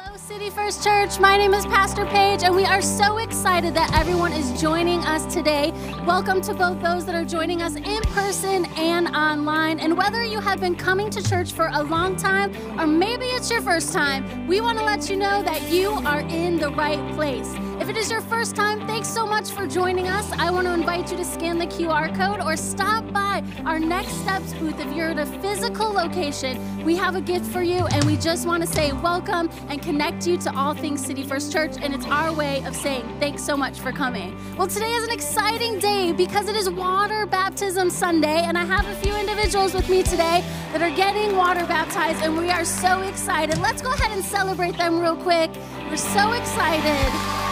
Hello, City First Church. My name is Pastor Paige, and we are so excited that everyone is joining us today. Welcome to both those that are joining us in person and online. And whether you have been coming to church for a long time or maybe it's your first time, we want to let you know that you are in the right place. If it is your first time, thanks so much for joining us. I want to invite you to scan the QR code or stop by our Next Steps booth if you're at a physical location. We have a gift for you, and we just want to say welcome and connect you to all things City First Church. And it's our way of saying thanks so much for coming. Well, today is an exciting day because it is Water Baptism Sunday, and I have a few individuals with me today that are getting water baptized, and we are so excited. Let's go ahead and celebrate them real quick. We're so excited.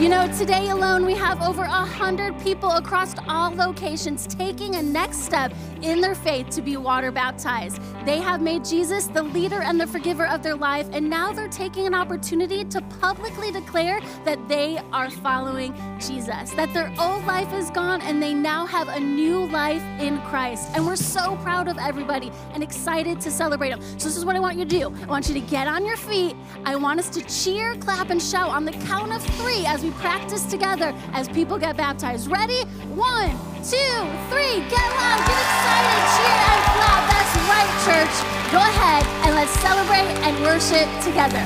You know, today alone, we have over a hundred people across all locations taking a next step in their faith to be water baptized. They have made Jesus the leader and the forgiver of their life, and now they're taking an opportunity to publicly declare that they are following Jesus, that their old life is gone and they now have a new life in Christ. And we're so proud of everybody and excited to celebrate them. So, this is what I want you to do I want you to get on your feet. I want us to cheer, clap, and shout on the count of three as we we practice together as people get baptized. Ready? One, two, three. Get loud, get excited, cheer and clap. That's right, church. Go ahead and let's celebrate and worship together.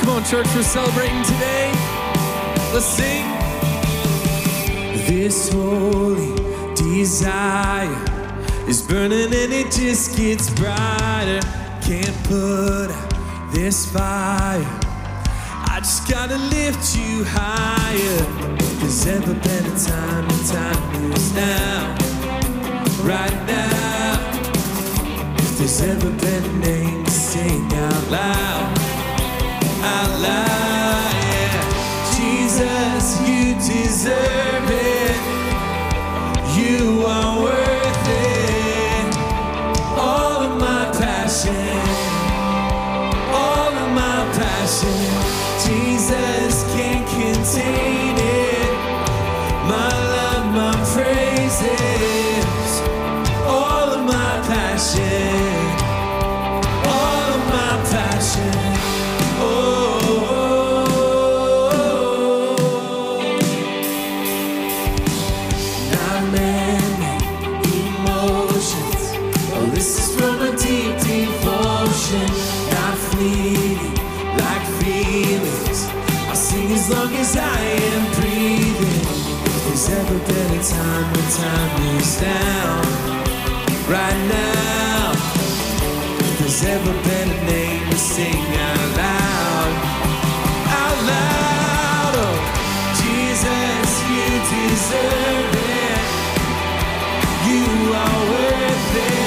Come on, church, we're celebrating today. Let's sing. This holy desire is burning and it just gets brighter. Can't put out this fire. I just gotta lift you higher. There's ever been a time, and time is now, right now. If there's ever been a name to sing out loud, out loud, yeah. Jesus, you deserve A time when time is down, right now. If there's ever been a name to sing out loud, out loud. Oh, Jesus, you deserve it. You are worth it.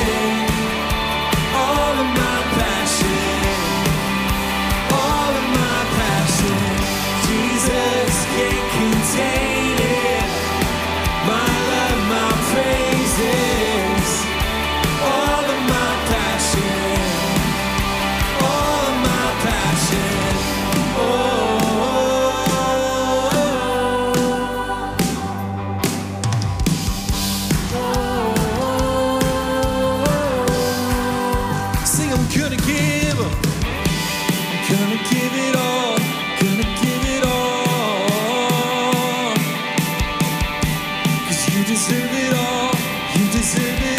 deserve it all. You deserve it.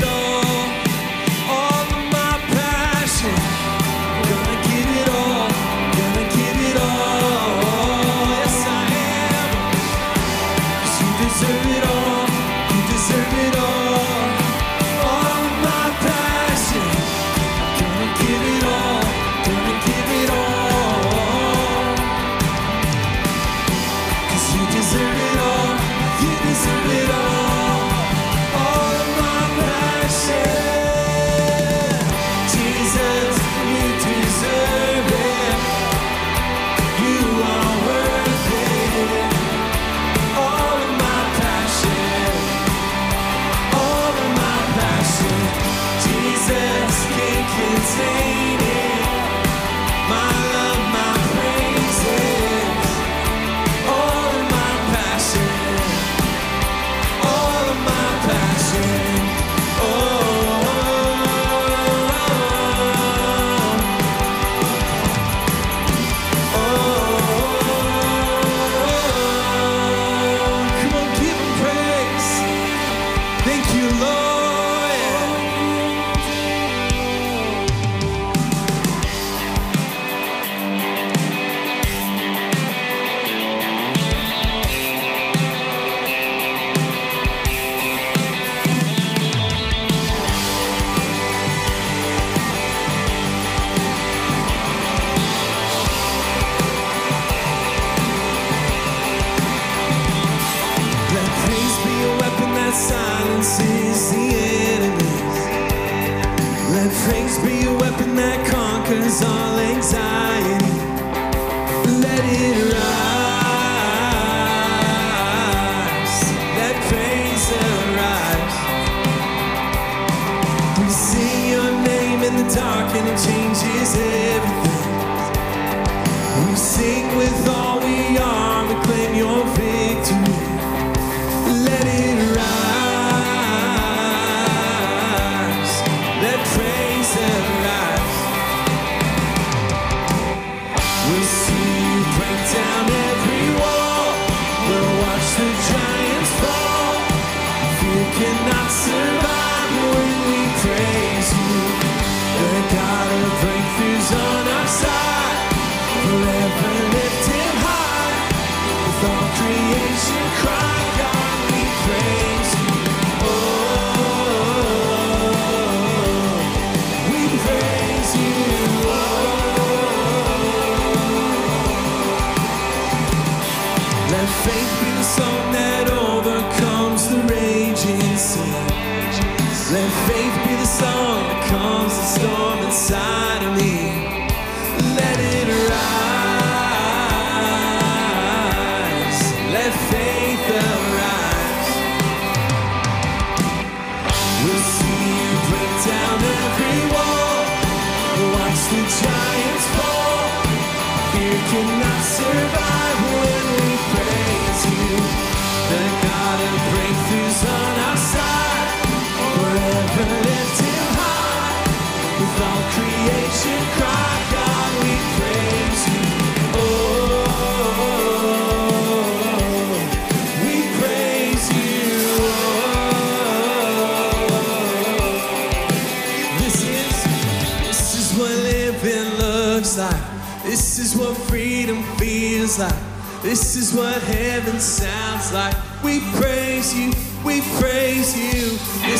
storm inside. what heaven sounds like. We praise you, we praise you. This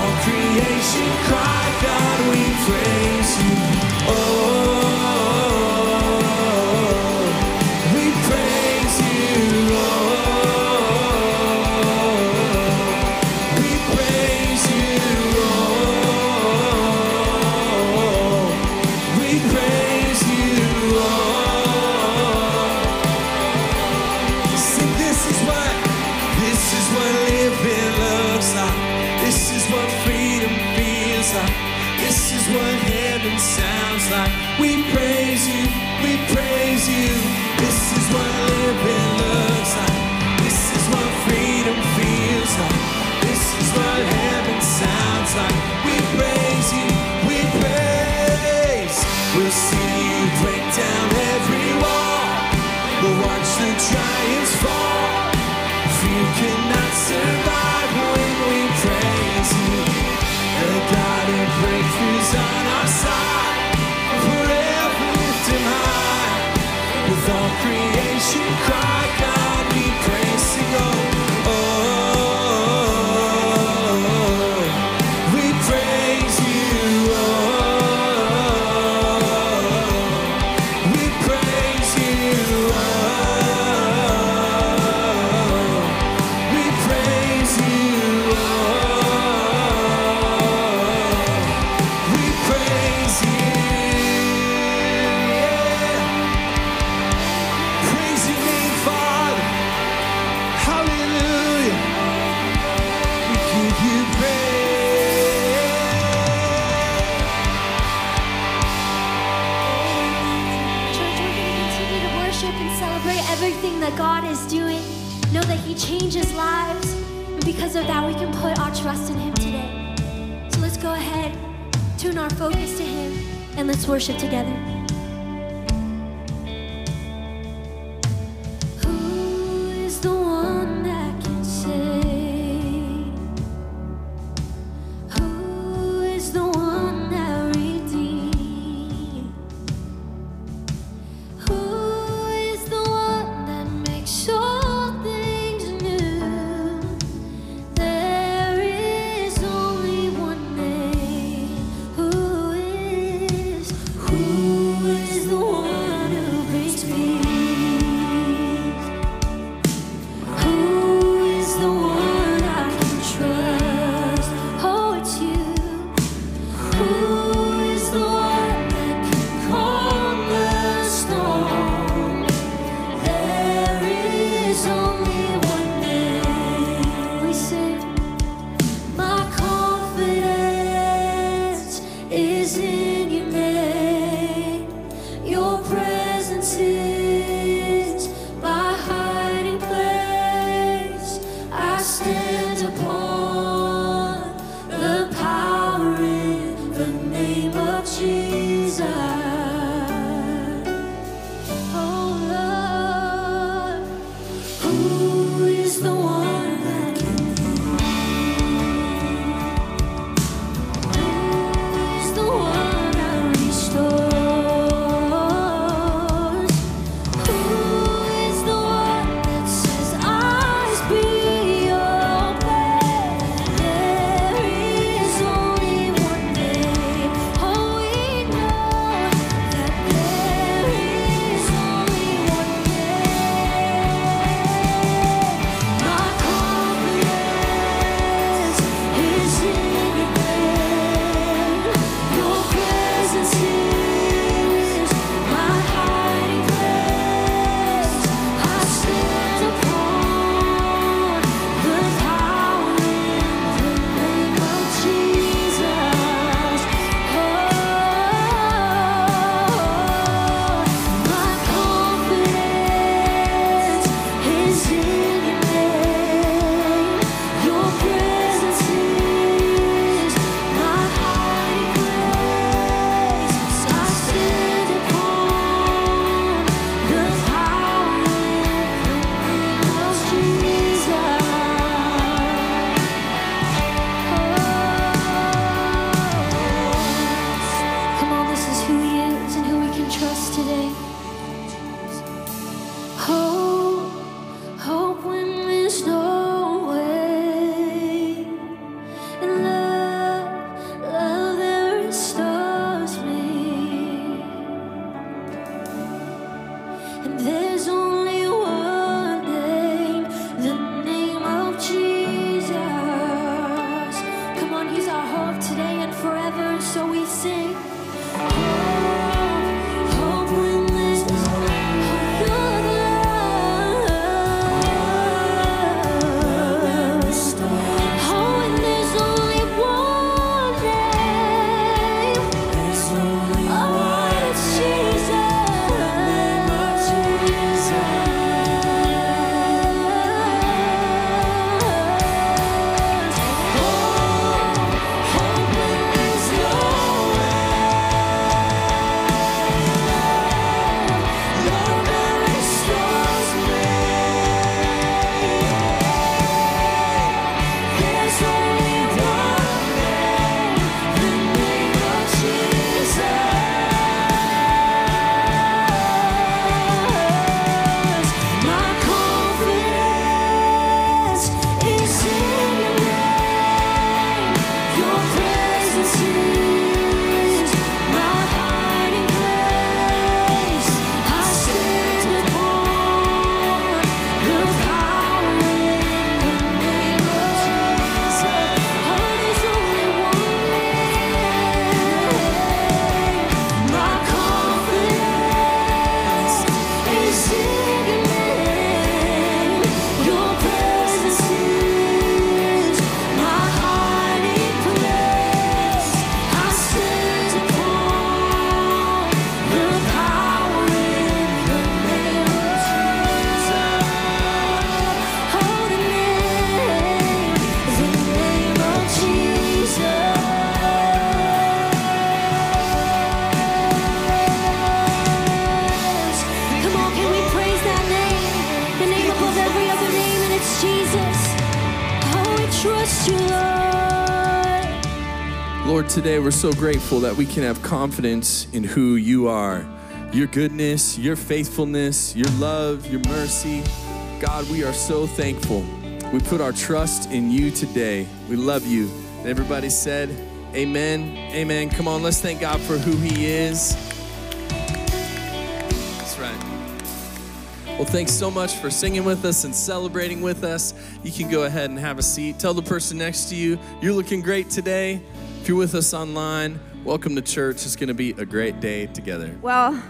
All creation cry, God, we praise you. Oh. changes lives. And because of that, we can put our trust in Him today. So let's go ahead, tune our focus to Him, and let's worship together. is it Lord. Today we're so grateful that we can have confidence in who you are. Your goodness, your faithfulness, your love, your mercy. God, we are so thankful. We put our trust in you today. We love you. Everybody said, Amen. Amen. Come on, let's thank God for who He is. That's right. Well, thanks so much for singing with us and celebrating with us. You can go ahead and have a seat. Tell the person next to you, you're looking great today. If you're with us online, welcome to church. It's going to be a great day together. Well,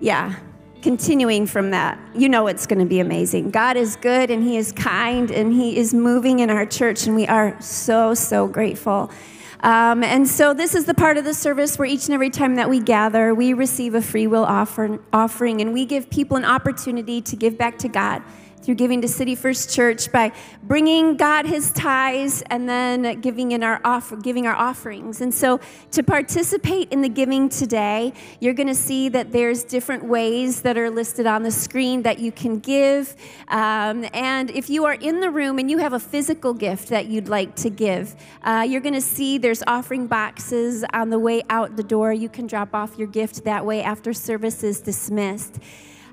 yeah, continuing from that, you know it's going to be amazing. God is good and He is kind and He is moving in our church, and we are so, so grateful. Um, and so, this is the part of the service where each and every time that we gather, we receive a free will offer, offering and we give people an opportunity to give back to God through giving to City First Church by bringing God His tithes and then giving in our off- giving our offerings. And so, to participate in the giving today, you're going to see that there's different ways that are listed on the screen that you can give. Um, and if you are in the room and you have a physical gift that you'd like to give, uh, you're going to see there's offering boxes on the way out the door. You can drop off your gift that way after service is dismissed.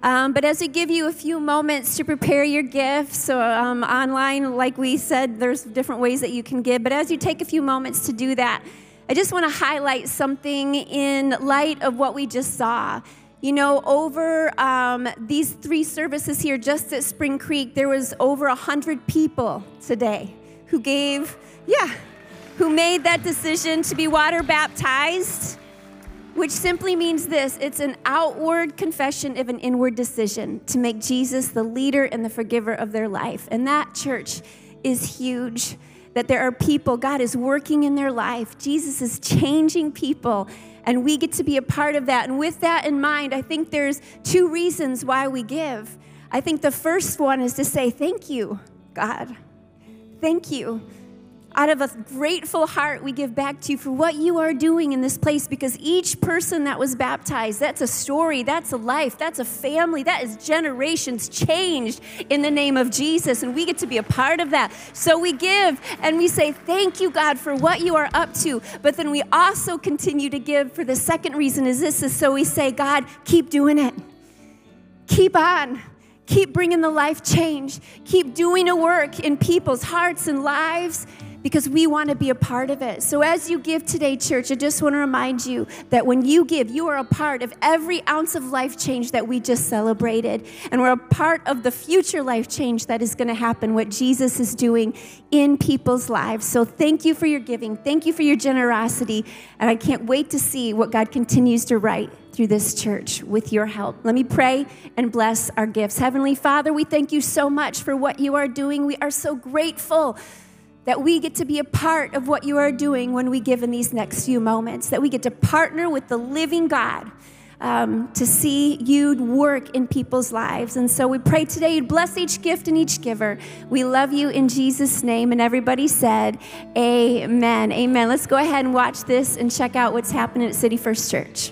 Um, but as we give you a few moments to prepare your gifts, so um, online, like we said, there's different ways that you can give. But as you take a few moments to do that, I just want to highlight something in light of what we just saw. You know, over um, these three services here, just at Spring Creek, there was over a hundred people today who gave, yeah, who made that decision to be water baptized which simply means this it's an outward confession of an inward decision to make Jesus the leader and the forgiver of their life. And that church is huge. That there are people, God is working in their life, Jesus is changing people, and we get to be a part of that. And with that in mind, I think there's two reasons why we give. I think the first one is to say, Thank you, God. Thank you. Out of a grateful heart, we give back to you for what you are doing in this place because each person that was baptized, that's a story, that's a life, that's a family, that is generations changed in the name of Jesus. And we get to be a part of that. So we give and we say, Thank you, God, for what you are up to. But then we also continue to give for the second reason is this is so we say, God, keep doing it. Keep on. Keep bringing the life change. Keep doing a work in people's hearts and lives because we want to be a part of it. So as you give today, church, I just want to remind you that when you give, you are a part of every ounce of life change that we just celebrated. And we're a part of the future life change that is going to happen, what Jesus is doing in people's lives. So thank you for your giving. Thank you for your generosity. And I can't wait to see what God continues to write through this church with your help. Let me pray and bless our gifts. Heavenly Father, we thank you so much for what you are doing. We are so grateful that we get to be a part of what you are doing when we give in these next few moments, that we get to partner with the living God. Um, to see you work in people's lives. And so we pray today you'd bless each gift and each giver. We love you in Jesus' name. And everybody said, Amen. Amen. Let's go ahead and watch this and check out what's happening at City First Church.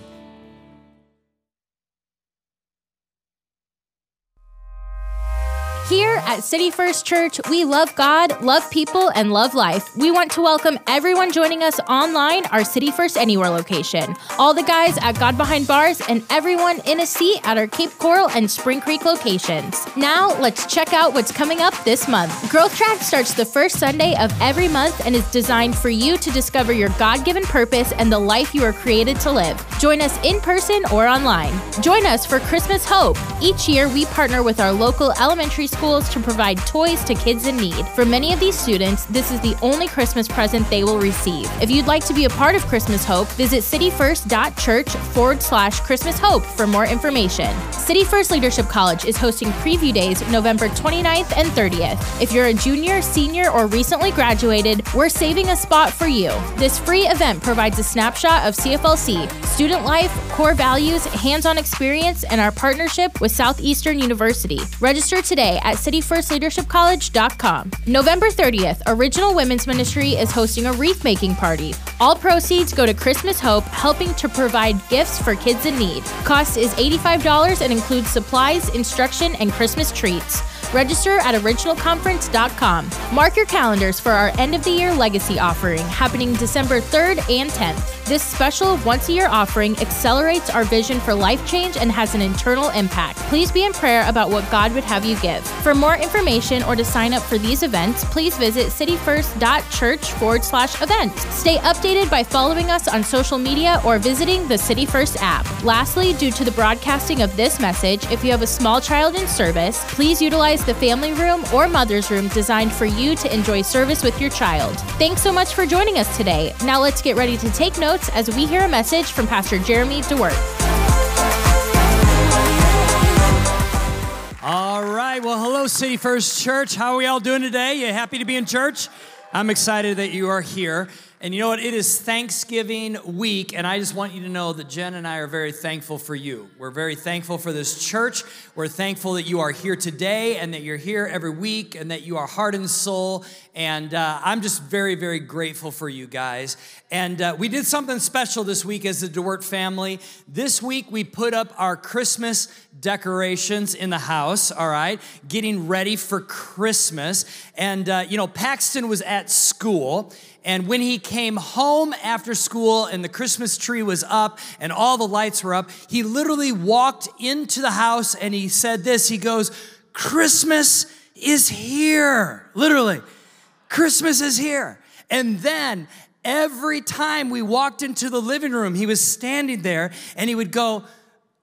Here at City First Church, we love God, love people, and love life. We want to welcome everyone joining us online, our City First Anywhere location, all the guys at God Behind Bars, and everyone in a seat at our Cape Coral and Spring Creek locations. Now, let's check out what's coming up this month. Growth Track starts the first Sunday of every month and is designed for you to discover your God given purpose and the life you are created to live. Join us in person or online. Join us for Christmas Hope. Each year, we partner with our local elementary school schools to provide toys to kids in need. For many of these students, this is the only Christmas present they will receive. If you'd like to be a part of Christmas Hope, visit cityfirst.church forward slash Christmas Hope for more information. City First Leadership College is hosting preview days November 29th and 30th. If you're a junior, senior, or recently graduated, we're saving a spot for you. This free event provides a snapshot of CFLC, student life, core values, hands on experience, and our partnership with Southeastern University. Register today at cityfirstleadershipcollege.com. November 30th, Original Women's Ministry is hosting a wreath making party. All proceeds go to Christmas Hope, helping to provide gifts for kids in need. Cost is $85 and includes supplies, instruction, and Christmas treats. Register at originalconference.com. Mark your calendars for our end of the year legacy offering happening December 3rd and 10th. This special once a year offering accelerates our vision for life change and has an internal impact. Please be in prayer about what God would have you give. For more information or to sign up for these events, please visit cityfirst.church forward slash events. Stay updated by following us on social media or visiting the City First app. Lastly, due to the broadcasting of this message, if you have a small child in service, please utilize the family room or mother's room designed for you to enjoy service with your child. Thanks so much for joining us today. Now let's get ready to take notes notes as we hear a message from Pastor Jeremy DeWeerdt. All right. Well, hello, City First Church. How are we all doing today? You happy to be in church? I'm excited that you are here. And you know what? It is Thanksgiving week, and I just want you to know that Jen and I are very thankful for you. We're very thankful for this church. We're thankful that you are here today and that you're here every week and that you are heart and soul. And uh, I'm just very, very grateful for you guys. And uh, we did something special this week as the DeWeerdt family. This week, we put up our Christmas decorations in the house, all right, getting ready for Christmas. And, uh, you know, Paxton was at school. And when he came home after school and the Christmas tree was up and all the lights were up, he literally walked into the house and he said this. He goes, Christmas is here. Literally, Christmas is here. And then every time we walked into the living room, he was standing there and he would go,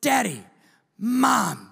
Daddy, Mom,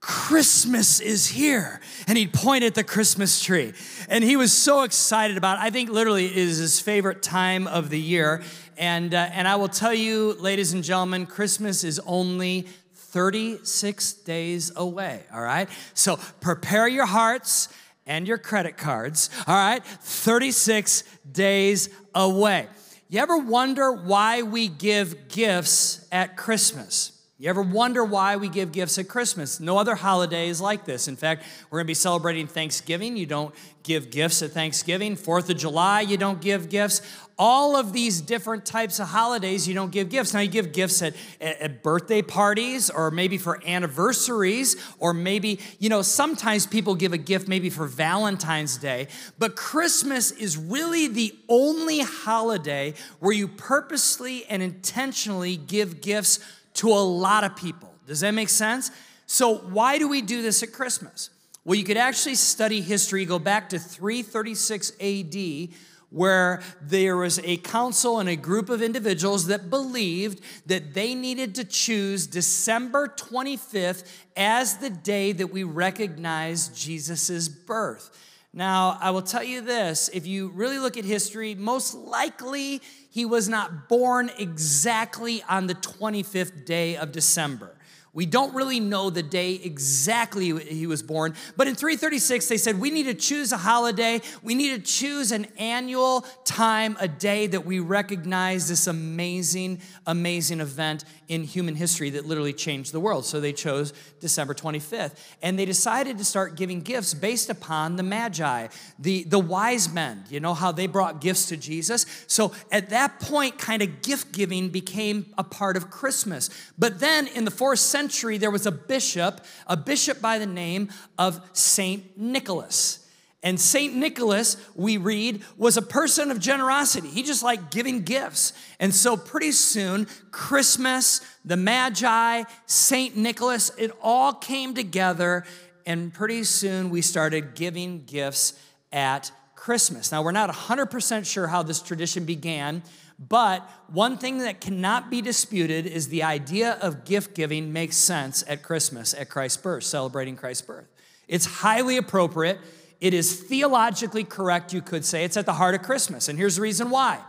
Christmas is here. And he'd point at the Christmas tree. And he was so excited about it. I think literally it is his favorite time of the year. And, uh, and I will tell you, ladies and gentlemen, Christmas is only 36 days away, all right? So prepare your hearts and your credit cards, all right? 36 days away. You ever wonder why we give gifts at Christmas? You ever wonder why we give gifts at Christmas? No other holiday is like this. In fact, we're going to be celebrating Thanksgiving. You don't give gifts at Thanksgiving. Fourth of July, you don't give gifts. All of these different types of holidays, you don't give gifts. Now, you give gifts at, at birthday parties or maybe for anniversaries, or maybe, you know, sometimes people give a gift maybe for Valentine's Day. But Christmas is really the only holiday where you purposely and intentionally give gifts to a lot of people. Does that make sense? So, why do we do this at Christmas? Well, you could actually study history, go back to 336 AD where there was a council and a group of individuals that believed that they needed to choose December 25th as the day that we recognize Jesus' birth. Now, I will tell you this if you really look at history, most likely he was not born exactly on the 25th day of December. We don't really know the day exactly he was born, but in 336 they said we need to choose a holiday. We need to choose an annual time, a day that we recognize this amazing, amazing event in human history that literally changed the world. So they chose December 25th. And they decided to start giving gifts based upon the Magi, the, the wise men. You know how they brought gifts to Jesus? So at that point, kind of gift giving became a part of Christmas. But then in the fourth century, there was a bishop, a bishop by the name of Saint Nicholas. And St. Nicholas, we read, was a person of generosity. He just liked giving gifts. And so, pretty soon, Christmas, the Magi, St. Nicholas, it all came together. And pretty soon, we started giving gifts at Christmas. Now, we're not 100% sure how this tradition began, but one thing that cannot be disputed is the idea of gift giving makes sense at Christmas, at Christ's birth, celebrating Christ's birth. It's highly appropriate. It is theologically correct, you could say. It's at the heart of Christmas. And here's the reason why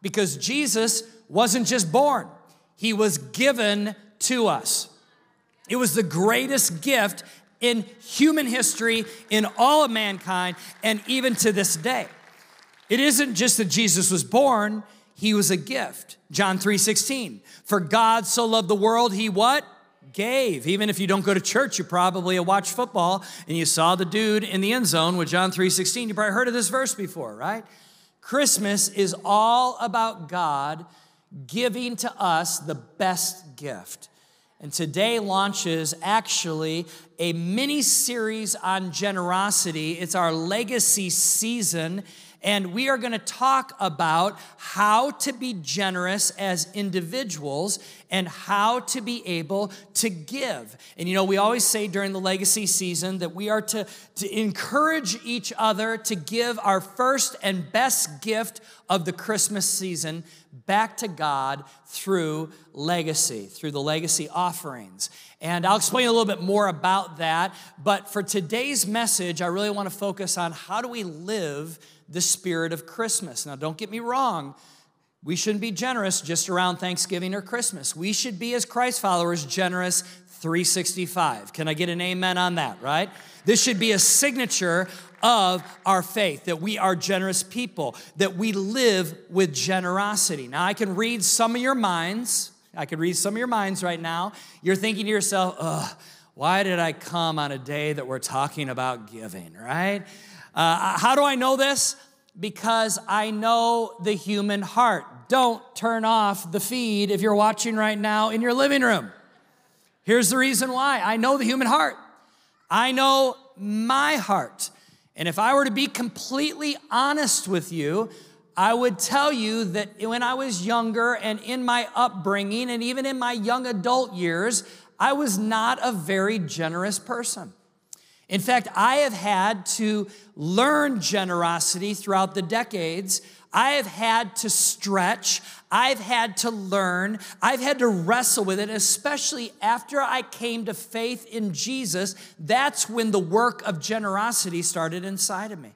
because Jesus wasn't just born, he was given to us. It was the greatest gift in human history, in all of mankind, and even to this day. It isn't just that Jesus was born, he was a gift. John 3:16. For God so loved the world, he what? gave. Even if you don't go to church, you probably watch football and you saw the dude in the end zone with John 3:16. You probably heard of this verse before, right? Christmas is all about God giving to us the best gift. And today launches actually a mini series on generosity. It's our legacy season and we are going to talk about how to be generous as individuals and how to be able to give. And you know, we always say during the legacy season that we are to, to encourage each other to give our first and best gift of the Christmas season back to God through legacy, through the legacy offerings. And I'll explain a little bit more about that. But for today's message, I really want to focus on how do we live the spirit of Christmas. Now, don't get me wrong. We shouldn't be generous just around Thanksgiving or Christmas. We should be, as Christ followers, generous 365. Can I get an amen on that, right? This should be a signature of our faith that we are generous people, that we live with generosity. Now, I can read some of your minds. I can read some of your minds right now. You're thinking to yourself, ugh, why did I come on a day that we're talking about giving, right? Uh, how do I know this? Because I know the human heart. Don't turn off the feed if you're watching right now in your living room. Here's the reason why I know the human heart. I know my heart. And if I were to be completely honest with you, I would tell you that when I was younger and in my upbringing and even in my young adult years, I was not a very generous person. In fact, I have had to learn generosity throughout the decades. I have had to stretch. I've had to learn. I've had to wrestle with it, especially after I came to faith in Jesus. That's when the work of generosity started inside of me.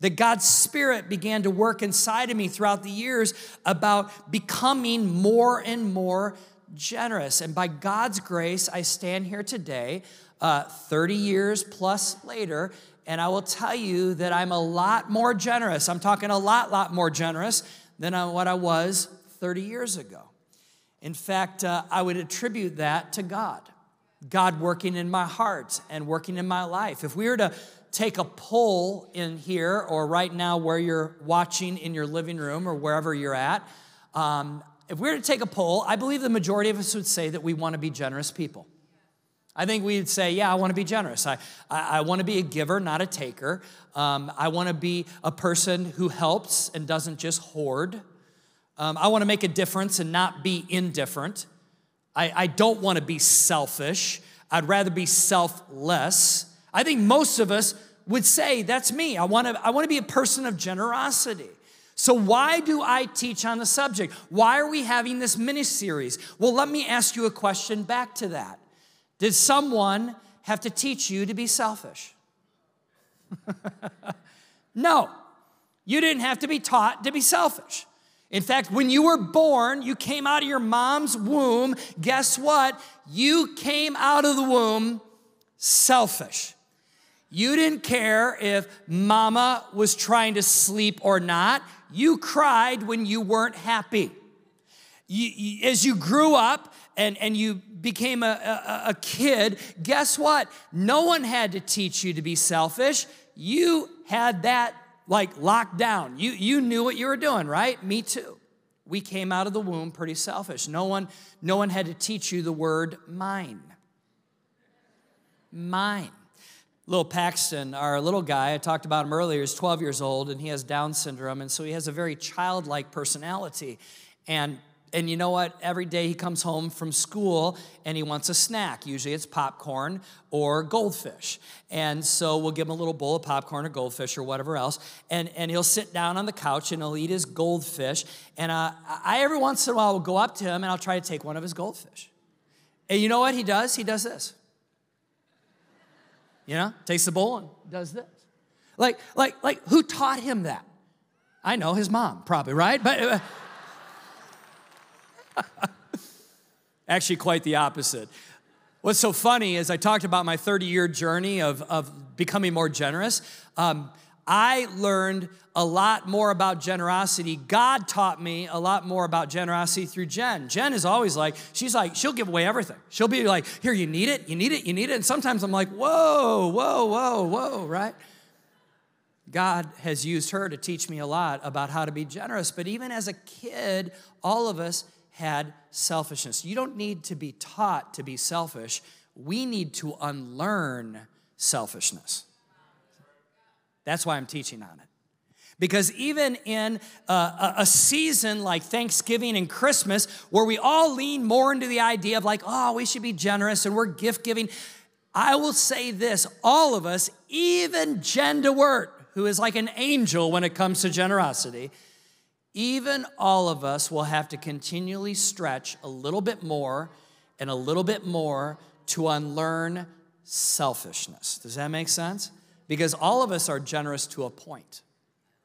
That God's Spirit began to work inside of me throughout the years about becoming more and more generous. And by God's grace, I stand here today uh, 30 years plus later, and I will tell you that I'm a lot more generous. I'm talking a lot, lot more generous than what I was 30 years ago. In fact, uh, I would attribute that to God, God working in my heart and working in my life. If we were to take a poll in here or right now where you're watching in your living room or wherever you're at, um, if we were to take a poll, I believe the majority of us would say that we want to be generous people. I think we'd say, yeah, I want to be generous. I, I, I want to be a giver, not a taker. Um, I want to be a person who helps and doesn't just hoard. Um, I want to make a difference and not be indifferent. I, I don't want to be selfish. I'd rather be selfless. I think most of us would say, that's me. I want to, I want to be a person of generosity. So, why do I teach on the subject? Why are we having this mini series? Well, let me ask you a question back to that. Did someone have to teach you to be selfish? no, you didn't have to be taught to be selfish. In fact, when you were born, you came out of your mom's womb. Guess what? You came out of the womb selfish. You didn't care if mama was trying to sleep or not. You cried when you weren't happy. You, you, as you grew up and, and you became a, a, a kid, guess what? No one had to teach you to be selfish. You had that like locked down. You, you knew what you were doing, right? Me too. We came out of the womb pretty selfish. No one, no one had to teach you the word mine. Mine. Little Paxton, our little guy, I talked about him earlier, is 12 years old and he has Down syndrome, and so he has a very childlike personality. And and you know what? Every day he comes home from school and he wants a snack. Usually it's popcorn or goldfish. And so we'll give him a little bowl of popcorn or goldfish or whatever else. And, and he'll sit down on the couch and he'll eat his goldfish. And uh, I, every once in a while, will go up to him and I'll try to take one of his goldfish. And you know what he does? He does this. You know, takes the bowl and does this. Like, like, like, who taught him that? I know his mom, probably, right? But. Actually, quite the opposite. What's so funny is I talked about my 30 year journey of, of becoming more generous. Um, I learned a lot more about generosity. God taught me a lot more about generosity through Jen. Jen is always like, she's like, she'll give away everything. She'll be like, here, you need it, you need it, you need it. And sometimes I'm like, whoa, whoa, whoa, whoa, right? God has used her to teach me a lot about how to be generous. But even as a kid, all of us had selfishness. You don't need to be taught to be selfish. We need to unlearn selfishness. That's why I'm teaching on it. Because even in uh, a, a, season like Thanksgiving and Christmas, where we all lean more into the idea of like, oh, we should be generous and we're gift giving, I will say this all of us, even Jen DeWeerdt, who is like an angel when it comes to generosity, even all of us will have to continually stretch a little bit more and a little bit more to unlearn selfishness. Does that make sense? Because all of us are generous to a point.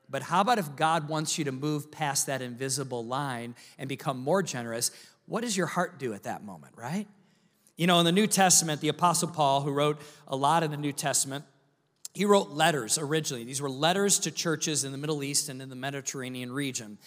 But how about if God wants you to move past that invisible line and become more generous? What does your heart do at that moment, right? You know, in the New Testament, the Apostle Paul, who wrote a lot in the New Testament, he wrote letters originally. These were letters to churches in the Middle East and in the Mediterranean region.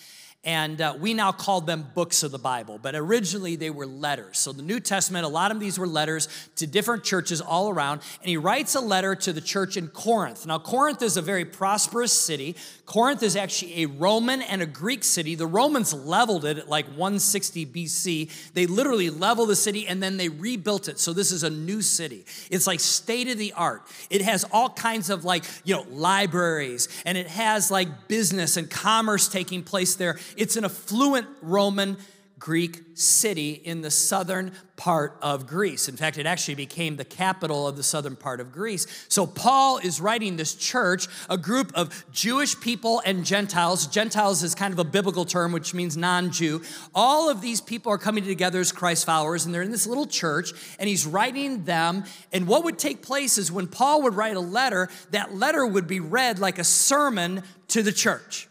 And uh, we now call them books of the Bible, but originally they were letters. So the New Testament, a lot of these were letters to different churches all around. And he writes a letter to the church in Corinth. Now, Corinth is a very prosperous city. Corinth is actually a Roman and a Greek city. The Romans leveled it at like 160 BC. They literally leveled the city and then they rebuilt it. So this is a new city. It's like state of the art. It has all kinds of like, you know, libraries and it has like business and commerce taking place there it's an affluent Roman Greek city in the southern part of Greece. In fact, it actually became the capital of the southern part of Greece. So, Paul is writing this church, a group of Jewish people and Gentiles. Gentiles is kind of a biblical term, which means non Jew. All of these people are coming together as Christ followers, and they're in this little church, and he's writing them. And what would take place is when Paul would write a letter, that letter would be read like a sermon to the church.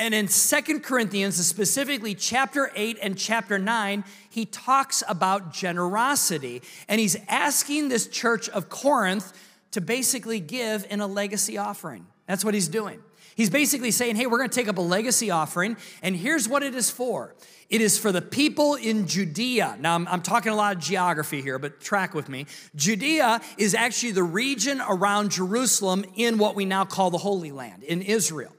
And in Second Corinthians, specifically chapter 8 and chapter 9, he talks about generosity. And he's asking this church of Corinth to basically give in a legacy offering. That's what he's doing. He's basically saying, hey, we're going to take up a legacy offering, and here's what it is for it is for the people in Judea. Now, I'm, I'm, talking a lot of geography here, but track with me. Judea is actually the region around Jerusalem in what we now call the Holy Land, in Israel.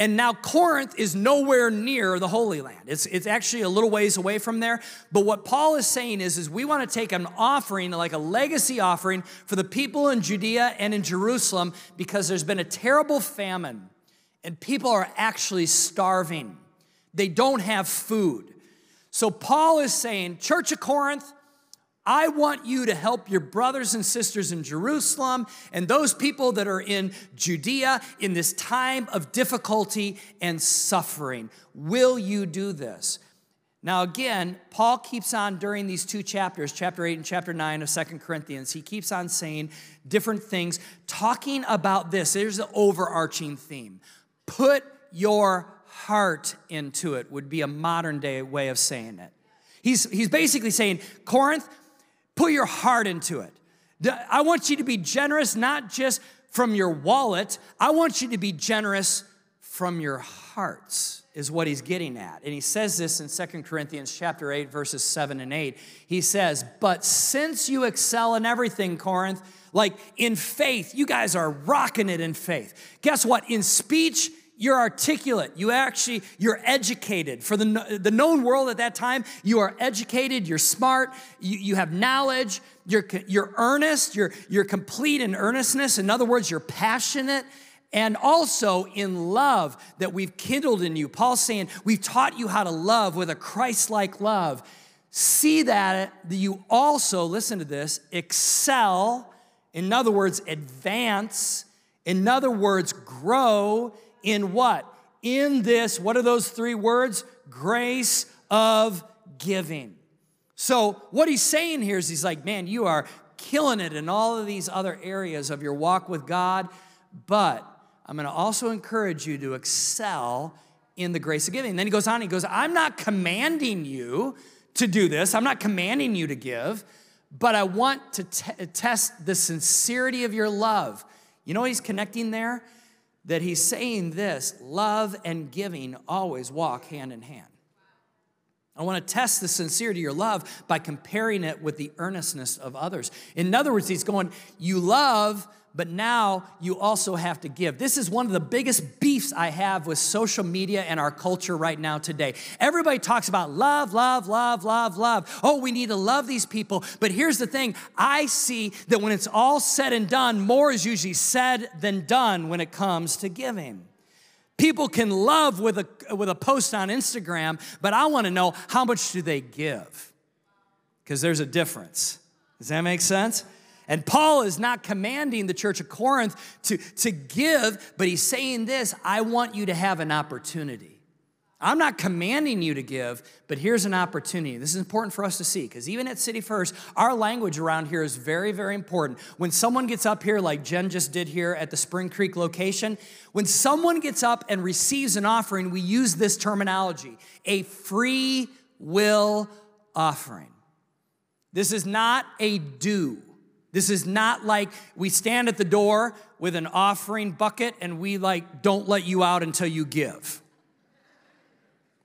And now Corinth is nowhere near the Holy Land. It's, it's actually a little ways away from there. But what Paul is saying is, is we want to take an offering, like a legacy offering for the people in Judea and in Jerusalem because there's been a terrible famine and people are actually starving. They don't have food. So Paul is saying, Church of Corinth, I want you to help your brothers and sisters in Jerusalem and those people that are in Judea in this time of difficulty and suffering. Will you do this? Now, again, Paul keeps on during these two chapters, chapter 8 and chapter 9 of Second Corinthians, he keeps on saying different things, talking about this. There's the overarching theme. Put your heart into it, would be a modern day way of saying it. He's, he's basically saying, Corinth, put your heart into it. I want you to be generous, not just from your wallet, I want you to be generous from your hearts is what he's getting at. And he says this in Second Corinthians chapter 8 verses 7 and 8. He says, "But since you excel in everything, Corinth, like in faith, you guys are rocking it in faith. Guess what? In speech, you're articulate. You actually, you're educated. For the, the known world at that time, you are educated, you're smart, you, you have knowledge, you're, you're earnest, you're, you're complete in earnestness. In other words, you're passionate and also in love that we've kindled in you. Paul's saying, We've taught you how to love with a Christ like love. See that you also, listen to this, excel, in other words, advance, in other words, grow in what? In this, what are those three words? Grace of giving. So, what he's saying here is he's like, man, you are killing it in all of these other areas of your walk with God, but I'm going to also encourage you to excel in the grace of giving. And then he goes on, he goes, I'm not commanding you to do this, I'm not commanding you to give, but I want to t- test the sincerity of your love. You know he's connecting there? That he's saying this love and giving always walk hand in hand. I want to test the sincerity of your love by comparing it with the earnestness of others. In other words, he's going, You love but now you also have to give. This is one of the biggest beefs I have with social media and our culture right now today. Everybody talks about love, love, love, love, love. Oh, we need to love these people. But here's the thing I see that when it's all said and done, more is usually said than done when it comes to giving. People can love with a, with a post on Instagram, but I want to know how much do they give? Because there's a difference. Does that make sense? And Paul is not commanding the church of Corinth to, to give, but he's saying this I want you to have an opportunity. I'm not commanding you to give, but here's an opportunity. This is important for us to see because even at City First, our language around here is very, very important. When someone gets up here, like Jen just did here at the Spring Creek location, when someone gets up and receives an offering, we use this terminology a free will offering. This is not a due. This is not like we stand at the door with an offering bucket and we like don't let you out until you give.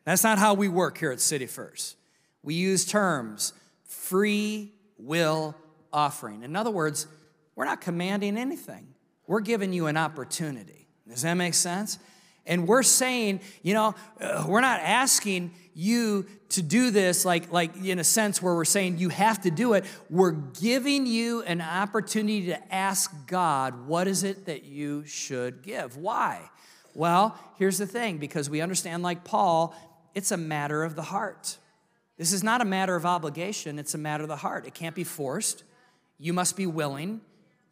That's not how we work here at City First. We use terms free will offering. In other words, we're not commanding anything. We're giving you an opportunity. Does that make sense? And we're saying, you know, uh, we're not asking you to do this like like in a sense where we're saying you have to do it we're giving you an opportunity to ask god what is it that you should give? Why? Well here's the thing because we understand like paul it's a matter of the heart. This is not a matter of obligation it's a matter of the heart. It can't be forced. You must be willing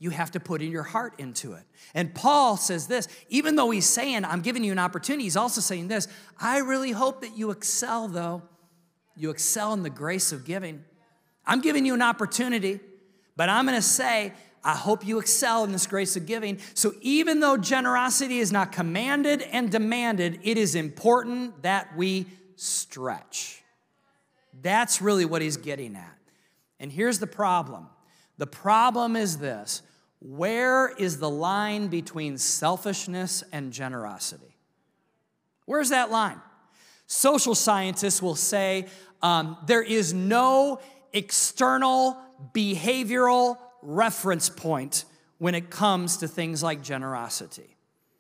you have to put in your heart into it. And Paul says this, even though he's saying, I'm giving you an opportunity, he's also saying this I really hope that you excel, though. You excel in the grace of giving. I'm giving you an opportunity, but I'm gonna say, I hope you excel in this grace of giving. So, even though generosity is not commanded and demanded, it is important that we stretch. That's really what he's getting at. And here's the problem the problem is this where is the line between selfishness and generosity? Where's that line? Social scientists will say um, there is no external behavioral reference point when it comes to things like generosity.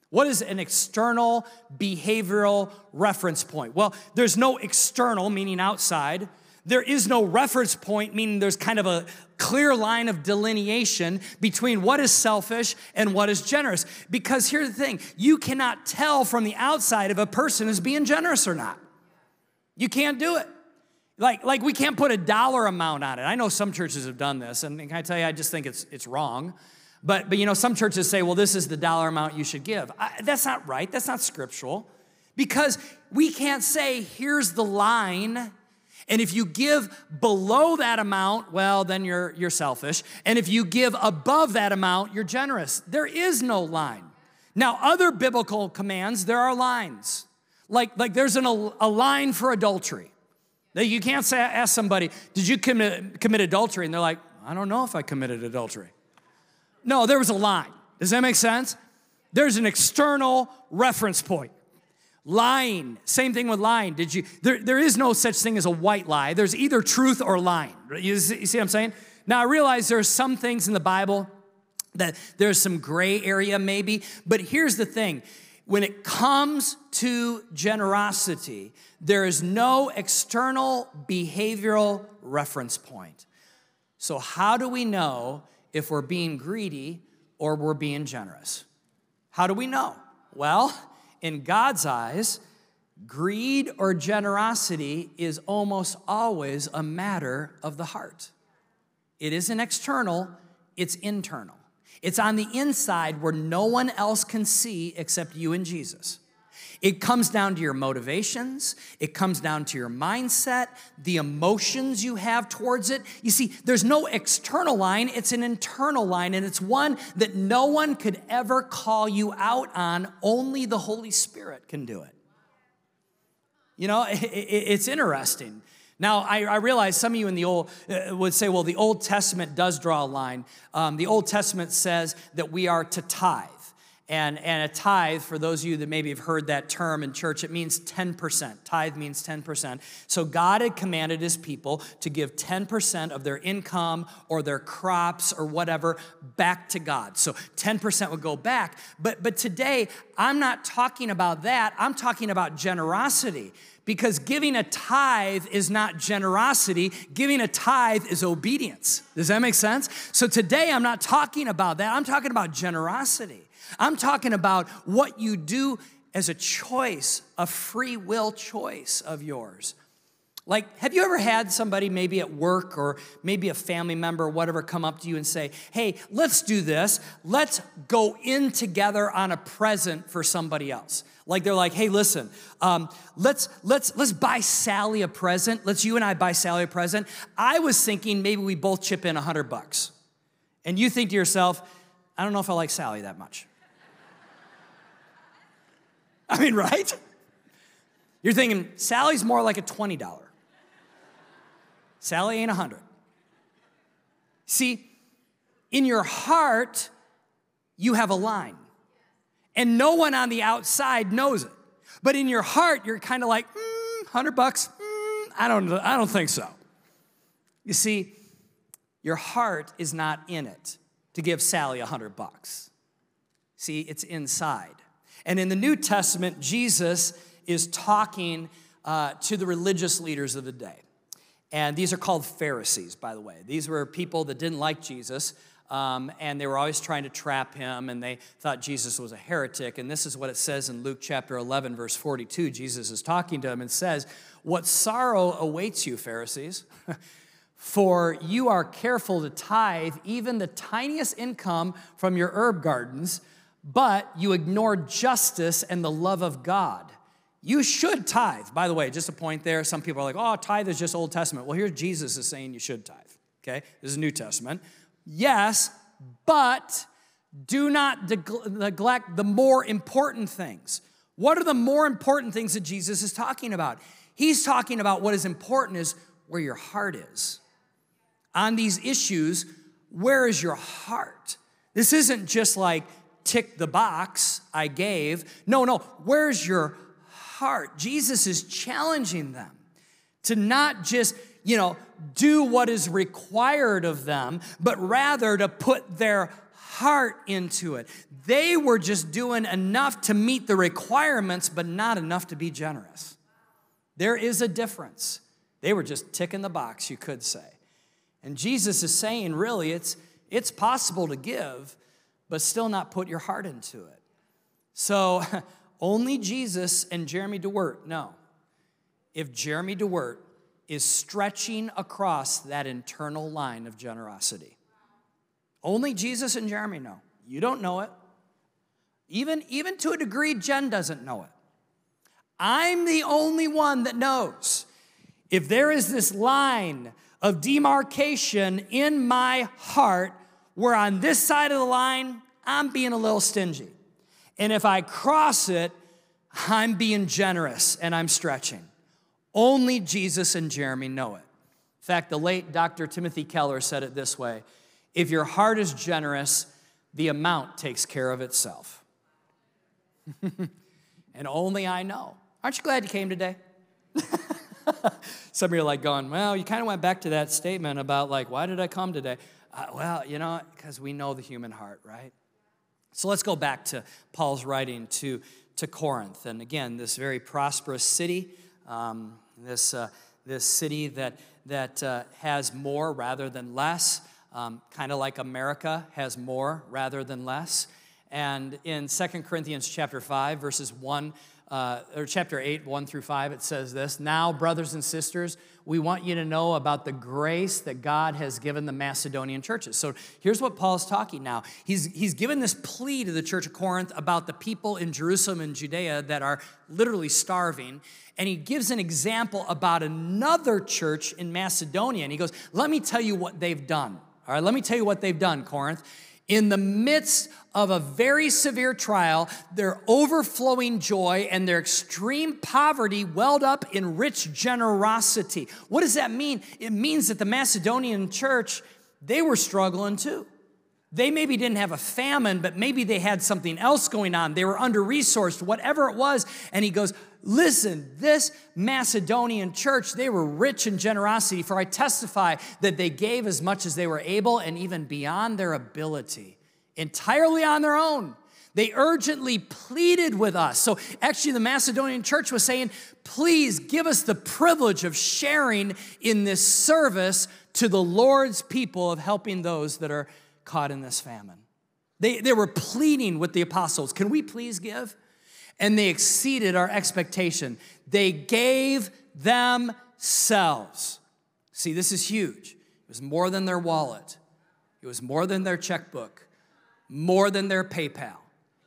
What is an external behavioral reference point? Well, there's no external, meaning outside. There is no reference point, meaning there's kind of a clear line of delineation between what is selfish and what is generous. Because here's the thing you cannot tell from the outside if a person is being generous or not. You can't do it. Like, like we can't put a dollar amount on it. I know some churches have done this, and can I tell you, I just think it's, it's wrong. But, but you know, some churches say, well, this is the dollar amount you should give. I, that's not right. That's not scriptural. Because we can't say, here's the line. And if you give below that amount, well, then you're, you're selfish. And if you give above that amount, you're generous. There is no line. Now, other biblical commands, there are lines. Like, like there's an, a line for adultery. That you can't say, ask somebody, did you commit, commit adultery? And they're like, I don't know if I committed adultery. No, there was a line. Does that make sense? There's an external reference point. Lying, same thing with lying. Did you? There, there is no such thing as a white lie. There's either truth or lying. You see, you see what I'm saying? Now I realize there's some things in the Bible that there's some gray area maybe, but here's the thing when it comes to generosity, there is no external behavioral reference point. So, how do we know if we're being greedy or we're being generous? How do we know? Well, in God's eyes, greed or generosity is almost always a matter of the heart. It isn't external, it's internal. It's on the inside where no one else can see except you and Jesus. It comes down to your motivations, it comes down to your mindset, the emotions you have towards it. You see, there's no external line, it's an internal line, and it's one that no one could ever call you out on. Only the Holy Spirit can do it. You know, it's interesting. Now, I, realize some of you in the Old uh, would say, well, the Old Testament does draw a line. Um, the Old Testament says that we are to tithe. And, and a tithe, for those of you that maybe have heard that term in church, it means 10%. Tithe means 10%. So God had commanded his people to give 10% of their income or their crops or whatever back to God. So 10% would go back. But, but today, I'm not talking about that. I'm talking about generosity because giving a tithe is not generosity, giving a tithe is obedience. Does that make sense? So today I'm not talking about that, I'm talking about generosity. I'm talking about what you do as a choice, a free will choice of yours. Like, have you ever had somebody, maybe at work or maybe a family member or whatever, come up to you and say, Hey, let's do this. Let's go in together on a present for somebody else. Like they're like, hey, listen, um, let's let's let's buy Sally a present. Let's you and I buy Sally a present. I was thinking maybe we both chip in a hundred bucks, and you think to yourself, I don't know if I like Sally that much. I mean, right? You're thinking Sally's more like a twenty dollar. Sally ain't a hundred. See, in your heart, you have a line and no one on the outside knows it. But in your heart, you're kind of like, mm, 100 bucks, mm, I, don't, I don't think so. You see, your heart is not in it to give Sally a 100 bucks. See, it's inside. And in the New Testament, Jesus is talking uh, to the religious leaders of the day. And these are called Pharisees, by the way. These were people that didn't like Jesus. Um, and they were always trying to trap him, and they thought Jesus was a heretic. And this is what it says in Luke chapter 11, verse 42. Jesus is talking to them and says, What sorrow awaits you, Pharisees? For you are careful to tithe even the tiniest income from your herb gardens, but you ignore justice and the love of God. You should tithe. By the way, just a point there. Some people are like, oh, tithe is just Old Testament. Well, here Jesus is saying you should tithe. Okay? This is New Testament. Yes, but do not neglect the more important things. What are the more important things that Jesus is talking about? He's talking about what is important is where your heart is. On these issues, where is your heart? This isn't just like tick the box I gave. No, no, where's your heart? Jesus is challenging them to not just, you know, do what is required of them, but rather to put their heart into it. They were just doing enough to meet the requirements, but not enough to be generous. There is a difference. They were just ticking the box, you could say. And Jesus is saying, really, it's, it's possible to give, but still not put your heart into it. So, only Jesus and Jeremy DeWeerdt know. If Jeremy DeWeerdt is stretching across that internal line of generosity. Only Jesus and Jeremy know. You don't know it. Even, even to a degree, Jen doesn't know it. I'm the only one that knows. If there is this line of demarcation in my heart where on this side of the line, I'm being a little stingy. And if I cross it, I'm being generous and I'm stretching. Only Jesus and Jeremy know it. In fact, the late Dr. Timothy Keller said it this way If your heart is generous, the amount takes care of itself. and only I know. Aren't you glad you came today? Some of you are like going, well, you kind of went back to that statement about like, why did I come today? Uh, well, you know, because we know the human heart, right? So let's go back to Paul's writing to, to Corinth. And again, this very prosperous city, um, this, uh, this city that, that uh, has more rather than less, um, kind of like America has more rather than less. And in Second Corinthians chapter 5, verses 1 uh, or chapter 8, 1 through 5, it says this Now, brothers and sisters, we want you to know about the grace that God has given the Macedonian churches. So here's what Paul's talking now. He's, he's given this plea to the church of Corinth about the people in Jerusalem and Judea that are literally starving. And he gives an example about another church in Macedonia. And he goes, Let me tell you what they've done. All right, let me tell you what they've done, Corinth. In the midst of a very severe trial, their overflowing joy and their extreme poverty welled up in rich generosity. What does that mean? It means that the Macedonian church, they were struggling too. They maybe didn't have a famine, but maybe they had something else going on. They were under resourced, whatever it was. And he goes, Listen, this Macedonian church, they were rich in generosity, for I testify that they gave as much as they were able and even beyond their ability, entirely on their own. They urgently pleaded with us. So, actually, the Macedonian church was saying, Please give us the privilege of sharing in this service to the Lord's people of helping those that are caught in this famine. They, they were pleading with the apostles, Can we please give? And they exceeded our expectation. They gave themselves. See, this is huge. It was more than their wallet, it was more than their checkbook, more than their PayPal.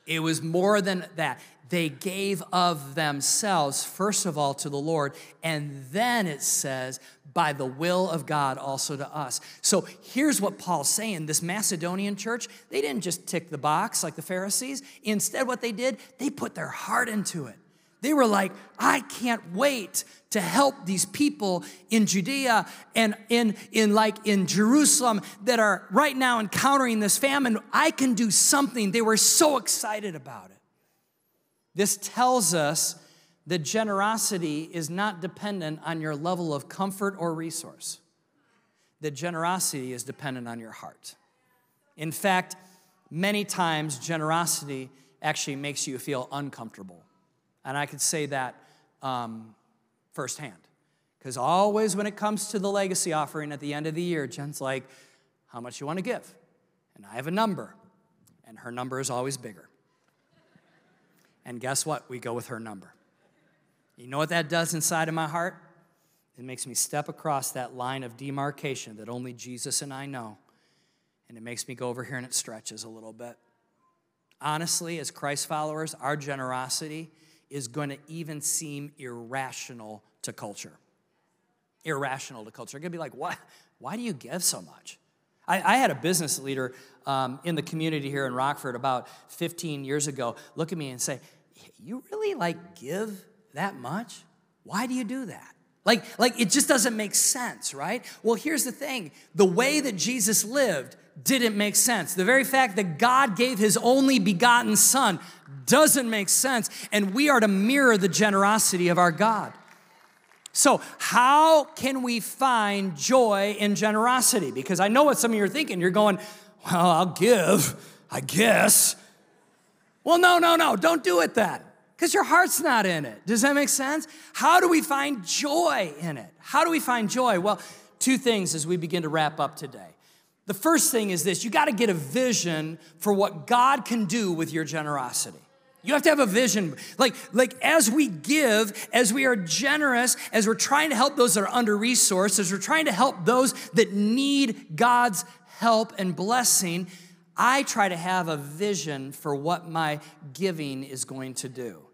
It was more than that. They gave of themselves, first of all, to the Lord, and then it says, by the will of God also to us. So here's what Paul's saying this Macedonian church, they didn't just tick the box like the Pharisees. Instead, what they did, they put their heart into it. They were like, I can't wait to help these people in Judea and in, in like in Jerusalem that are right now encountering this famine. I can do something. They were so excited about it. This tells us that generosity is not dependent on your level of comfort or resource. That generosity is dependent on your heart. In fact, many times generosity actually makes you feel uncomfortable. And I could say that um, firsthand. Because always when it comes to the legacy offering at the end of the year, Jen's like, How much you want to give? And I have a number, and her number is always bigger. And guess what? We go with her number. You know what that does inside of my heart? It makes me step across that line of demarcation that only Jesus and I know. And it makes me go over here and it stretches a little bit. Honestly, as Christ followers, our generosity is going to even seem irrational to culture. Irrational to culture. You're going to be like, what? Why do you give so much? I, I had a business leader um, in the community here in Rockford about 15 years ago look at me and say, You really like give that much? Why do you do that? Like, like it just doesn't make sense, right? Well, here's the thing the way that Jesus lived didn't make sense. The very fact that God gave his only begotten son doesn't make sense, and we are to mirror the generosity of our God. So, how can we find joy in generosity? Because I know what some of you are thinking. You're going, well, I'll give, I guess. Well, no, no, no, don't do it then because your heart's not in it. Does that make sense? How do we find joy in it? How do we find joy? Well, two things as we begin to wrap up today. The first thing is this you got to get a vision for what God can do with your generosity. You have to have a vision. Like, like as we give, as we are generous, as we're trying to help those that are under resourced, as we're trying to help those that need God's help and blessing, I try to have a vision for what my giving is going to do.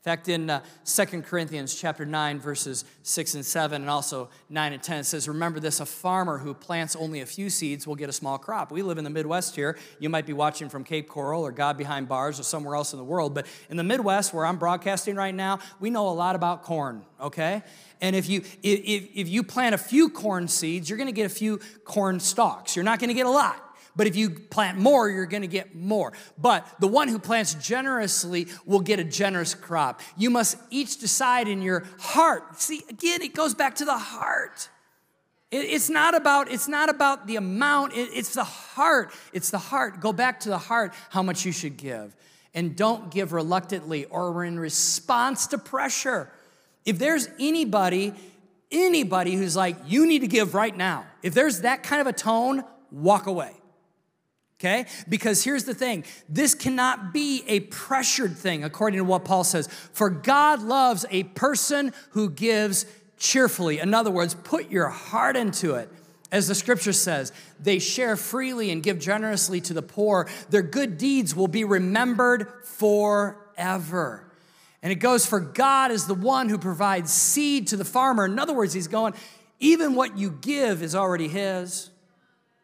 In fact, in uh, 2 Corinthians chapter 9, verses 6 and 7, and also 9 and 10, it says, Remember this, a farmer who plants only a few seeds will get a small crop. We live in the Midwest here. You might be watching from Cape Coral or God Behind Bars or somewhere else in the world, but in the Midwest, where I'm broadcasting right now, we know a lot about corn, okay? And if you, if, if you plant a few corn seeds, you're gonna get a few corn stalks. You're not gonna get a lot. But if you plant more, you're going to get more. But the one who plants generously will get a generous crop. You must each decide in your heart. See, again, it goes back to the heart. it's not about it's not about the amount. it's the heart. It's the heart. Go back to the heart. How much you should give, and don't give reluctantly or in response to pressure. If there's anybody, anybody who's like, you need to give right now. If there's that kind of a tone, walk away okay? Because here's the thing this cannot be a pressured thing, according to what Paul says. For God loves a person who gives cheerfully. In other words, put your heart into it. As the scripture says, they share freely and give generously to the poor. Their good deeds will be remembered forever. And it goes for God is the one who provides seed to the farmer. In other words, he's going, even what you give is already his.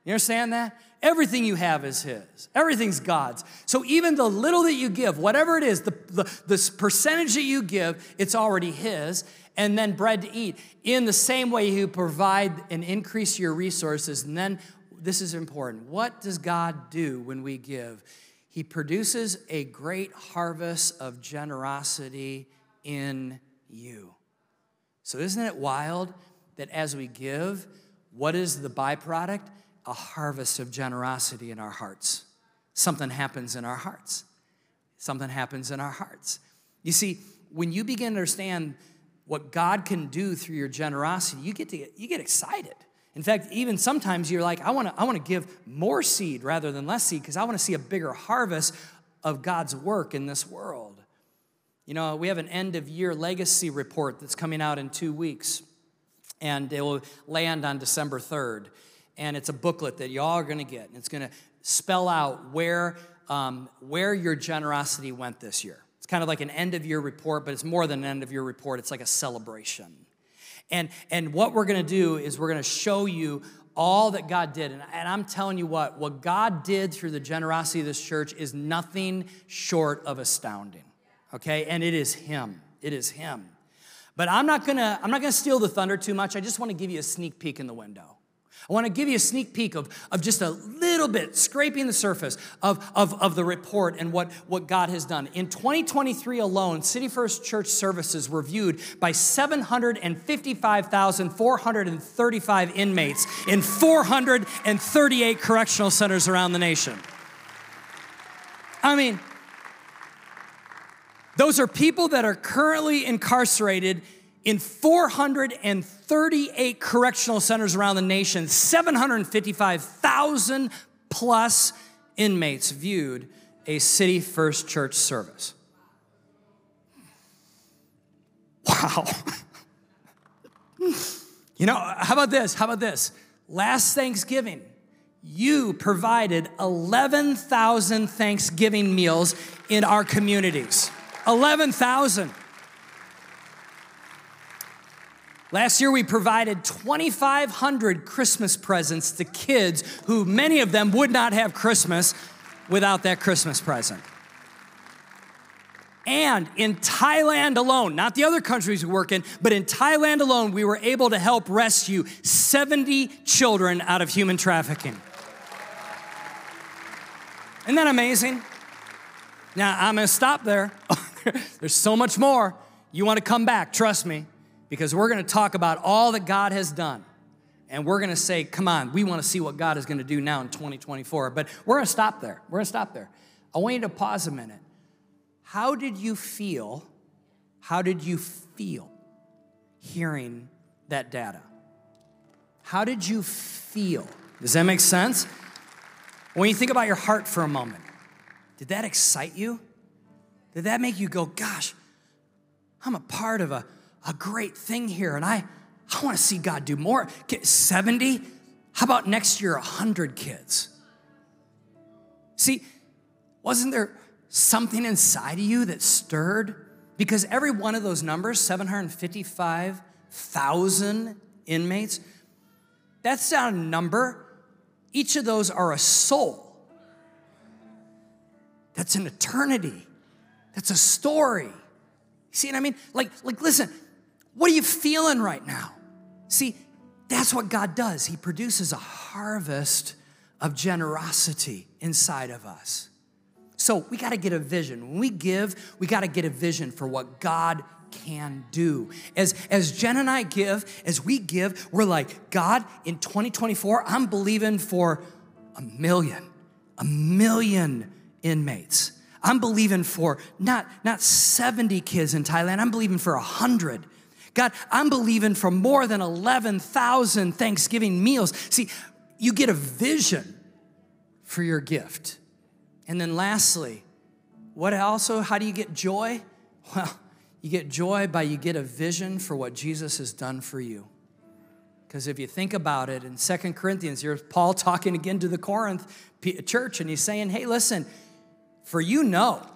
You understand that? Everything you have is His. Everything's God's. So even the little that you give, whatever it is, the, the, the percentage that you give, it's already His. And then bread to eat. In the same way, you provide and increase your resources. And then, this is important. What does God do when we give? He produces a great harvest of generosity in you. So, isn't it wild that as we give, what is the byproduct? A harvest of generosity in our hearts. Something happens in our hearts. Something happens in our hearts. You see, when you begin to understand what God can do through your generosity, you get to get, you get excited. In fact, even sometimes you're like, I want to I want to give more seed rather than less seed because I want to see a bigger harvest of God's work in this world. You know, we have an end of year legacy report that's coming out in 2 weeks and it will land on December 3rd and it's a booklet that y'all are going to get. And it's going to spell out where, um, where your generosity went this year. It's kind of like an end of year report, but it's more than an end of year report. It's like a celebration. And, and what we're going to do is we're going to show you all that God did. And, and I'm telling you what, what God did through the generosity of this church is nothing short of astounding. Okay? And it is Him. It is Him. But I'm not gonna, I'm not gonna steal the thunder too much. I just want to give you a sneak peek in the window. I want to give you a sneak peek of, of just a little bit, scraping the surface of, of, of the report and what, what God has done. In 2023 alone, City First Church services were viewed by 755,435 inmates in 438 correctional centers around the nation. I mean, those are people that are currently incarcerated in 438 correctional centers around the nation, 755,000 plus inmates viewed a City First Church service. Wow. you know, how about this? How about this? Last Thanksgiving, you provided 11,000 Thanksgiving meals in our communities. 11,000. Last year, we provided 2,500 Christmas presents to kids who many of them would not have Christmas without that Christmas present. And in Thailand alone, not the other countries we work in, but in Thailand alone, we were able to help rescue 70 children out of human trafficking. Isn't that amazing? Now, I'm gonna stop there. There's so much more. You wanna come back, trust me because we're going to talk about all that God has done. And we're going to say, come on, we want to see what God is going to do now in 2024. But we're going to stop there. We're going to stop there. I want you to pause a minute. How did you feel? How did you feel hearing that data? How did you feel? Does that make sense? When you think about your heart for a moment, did that excite you? Did that make you go, gosh, I'm a part of a, a great thing here and I, I want to see God do more? Get 70? How about next year, 100 kids? See, wasn't there something inside of you that stirred? Because every one of those numbers, 755,000 inmates, that's not a number. Each of those are a soul. That's an eternity. That's a story. See what I mean? Like, like, listen, what are you feeling right now? See, that's what God does. He produces a harvest of generosity inside of us. So we got to get a vision. When we give, we got to get a vision for what God can do. As, as Jen and I give, as we give, we're like, God, in 2024, I'm believing for a million, a million inmates. I'm believing for not, not 70 kids in Thailand, I'm believing for 100. God, I'm believing for more than 11,000 Thanksgiving meals. See, you get a vision for your gift. And then lastly, what also, how do you get joy? Well, you get joy by you get a vision for what Jesus has done for you. Because if you think about it in Second Corinthians, here's Paul talking again to the Corinth church, and he's saying, hey, listen, for you know,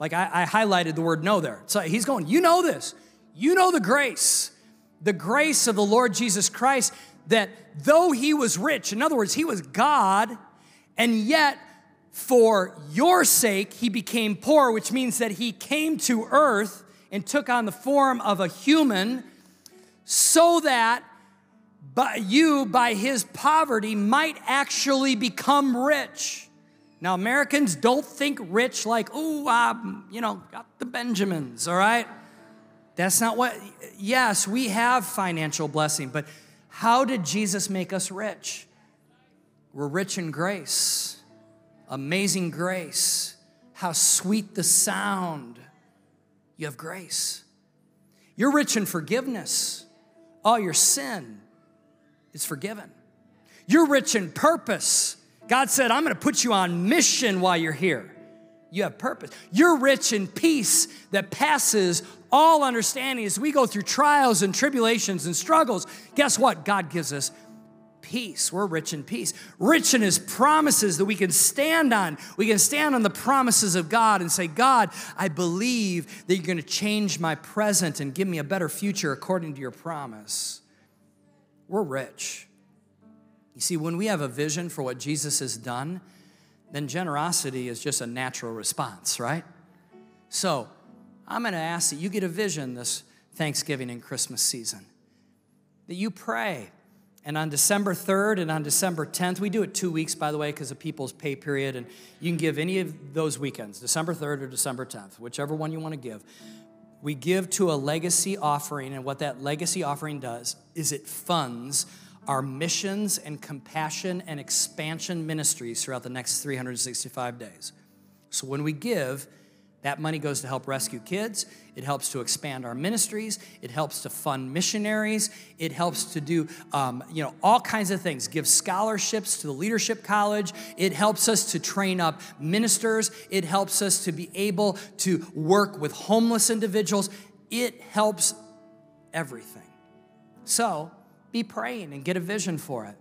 like I, I highlighted the word know there. So he's going, you know this. You know the grace, the grace of the Lord Jesus Christ, that though he was rich, in other words, he was God, and yet for your sake he became poor, which means that he came to earth and took on the form of a human so that by you, by his poverty, might actually become rich. Now, Americans don't think rich like, oh, um, you know, got the Benjamins, all right? That's not what, yes, we have financial blessing, but how did Jesus make us rich? We're rich in grace, amazing grace. How sweet the sound. You have grace. You're rich in forgiveness. All your sin is forgiven. You're rich in purpose. God said, I'm to put you on mission while you're here. You have purpose. You're rich in peace that passes all understanding. As we go through trials and tribulations and struggles, guess what? God gives us peace. We're rich in peace. Rich in His promises that we can stand on. We can stand on the promises of God and say, God, I believe that you're going to change my present and give me a better future according to your promise. We're rich. You see, when we have a vision for what Jesus has done, then generosity is just a natural response, right? So, I'm going to ask that you get a vision this Thanksgiving and Christmas season, that you pray. And on December 3rd and on December 10th, we do it two weeks, by the way, because of people's pay period, and you can give any of those weekends, December 3rd or December 10th, whichever one you want to give. We give to a legacy offering, and what that legacy offering does is it funds our missions and compassion and expansion ministries throughout the next 365 days. So when we give, that money goes to help rescue kids. It helps to expand our ministries. It helps to fund missionaries. It helps to do, um, you know, all kinds of things. Give scholarships to the leadership college. It helps us to train up ministers. It helps us to be able to work with homeless individuals. It helps everything. So be praying and get a vision for it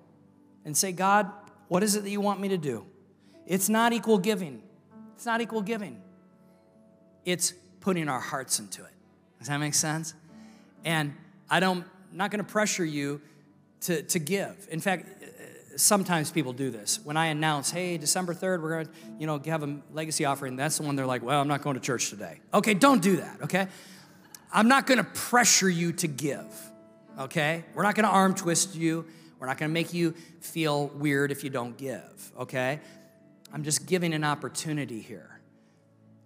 and say, God, what is it that you want me to do? It's not equal giving. It's not equal giving. It's putting our hearts into it. Does that make sense? And I don't, I'm not going to pressure you to, to give. In fact, sometimes people do this. When I announce, hey, December 3rd, we're going to, you know, have a legacy offering, that's the one they're like, well, I'm not going to church today. Okay, don't do that, okay? I'm not going to pressure you to give okay? We're not gonna arm twist you. We're not gonna make you feel weird if you don't give, okay? I'm just giving an opportunity here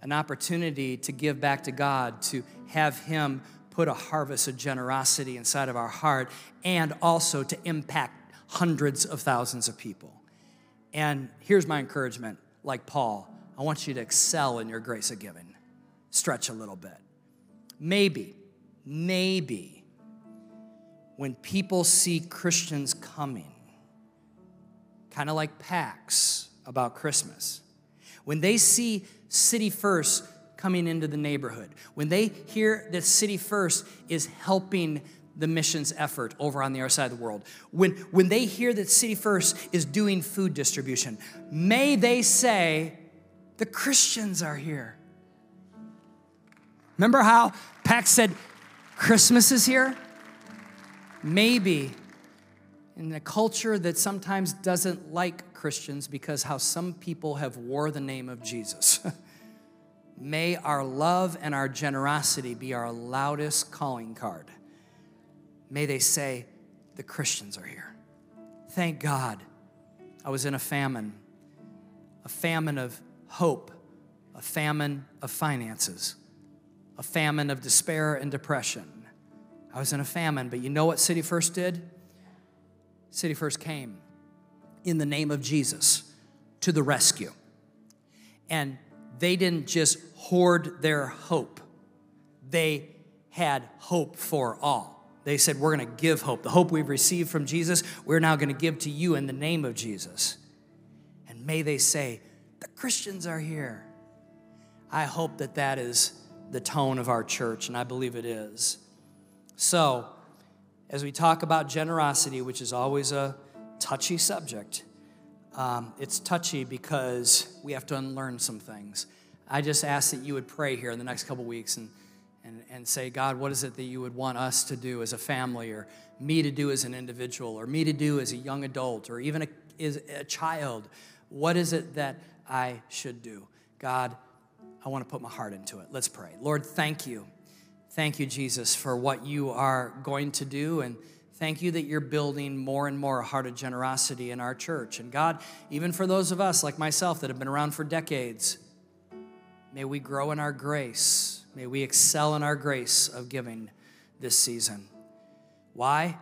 an opportunity to give back to God, to have Him put a harvest of generosity inside of our heart, and also to impact hundreds of thousands of people. And here's my encouragement like Paul, I want you to excel in your grace of giving, stretch a little bit. Maybe, maybe when people see Christians coming, kind of like PAX about Christmas, when they see City First coming into the neighborhood, when they hear that City First is helping the missions effort over on the other side of the world, when, when they hear that City First is doing food distribution, may they say, the Christians are here. Remember how Pax said, Christmas is here? Maybe in a culture that sometimes doesn't like Christians because how some people have wore the name of Jesus. May our love and our generosity be our loudest calling card. May they say, the Christians are here. Thank God I was in a famine, a famine of hope, a famine of finances, a famine of despair and depression. I was in a famine, but you know what City First did? City First came in the name of Jesus to the rescue. And they didn't just hoard their hope, they had hope for all. They said, We're going to give hope. The hope we've received from Jesus, we're now going to give to you in the name of Jesus. And may they say, The Christians are here. I hope that that is the tone of our church, and I believe it is. So, as we talk about generosity, which is always a touchy subject, um, it's touchy because we have to unlearn some things. I just ask that you would pray here in the next couple weeks and, and, and say, God, what is it that you would want us to do as a family, or me to do as an individual, or me to do as a young adult, or even a, as a child? What is it that I should do? God, I want to put my heart into it. Let's pray. Lord, thank you. Thank you, Jesus, for what you are going to do. And thank you that you're building more and more a heart of generosity in our church. And God, even for those of us like myself that have been around for decades, may we grow in our grace. May we excel in our grace of giving this season. Why?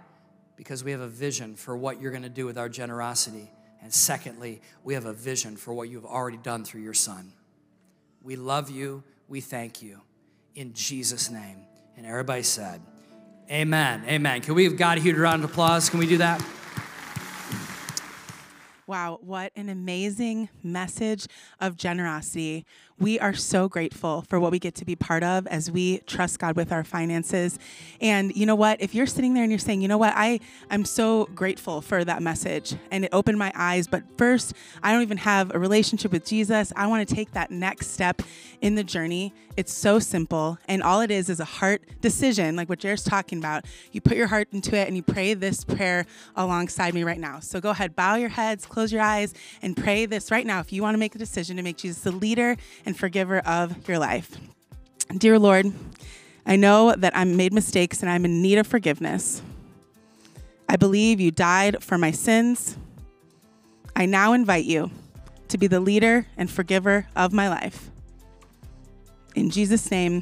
Because we have a vision for what you're going to do with our generosity. And secondly, we have a vision for what you've already done through your son. We love you. We thank you. In Jesus' name. And everybody said, Amen. Amen. Can we have God a huge round of applause? Can we do that? Wow, what an amazing message of generosity. We are so grateful for what we get to be part of as we trust God with our finances. And you know what? If you're sitting there and you're saying, you know what, I, I'm so grateful for that message and it opened my eyes, but first, I don't even have a relationship with Jesus. I want to take that next step in the journey. It's so simple. And all it is is a heart decision, like what Jared's talking about. You put your heart into it and you pray this prayer alongside me right now. So go ahead, bow your heads, close your eyes, and pray this right now if you want to make a decision to make Jesus the leader and forgiver of your life. Dear Lord, I know that I made mistakes and I'm in need of forgiveness. I believe you died for my sins. I now invite you to be the leader and forgiver of my life. In Jesus' name,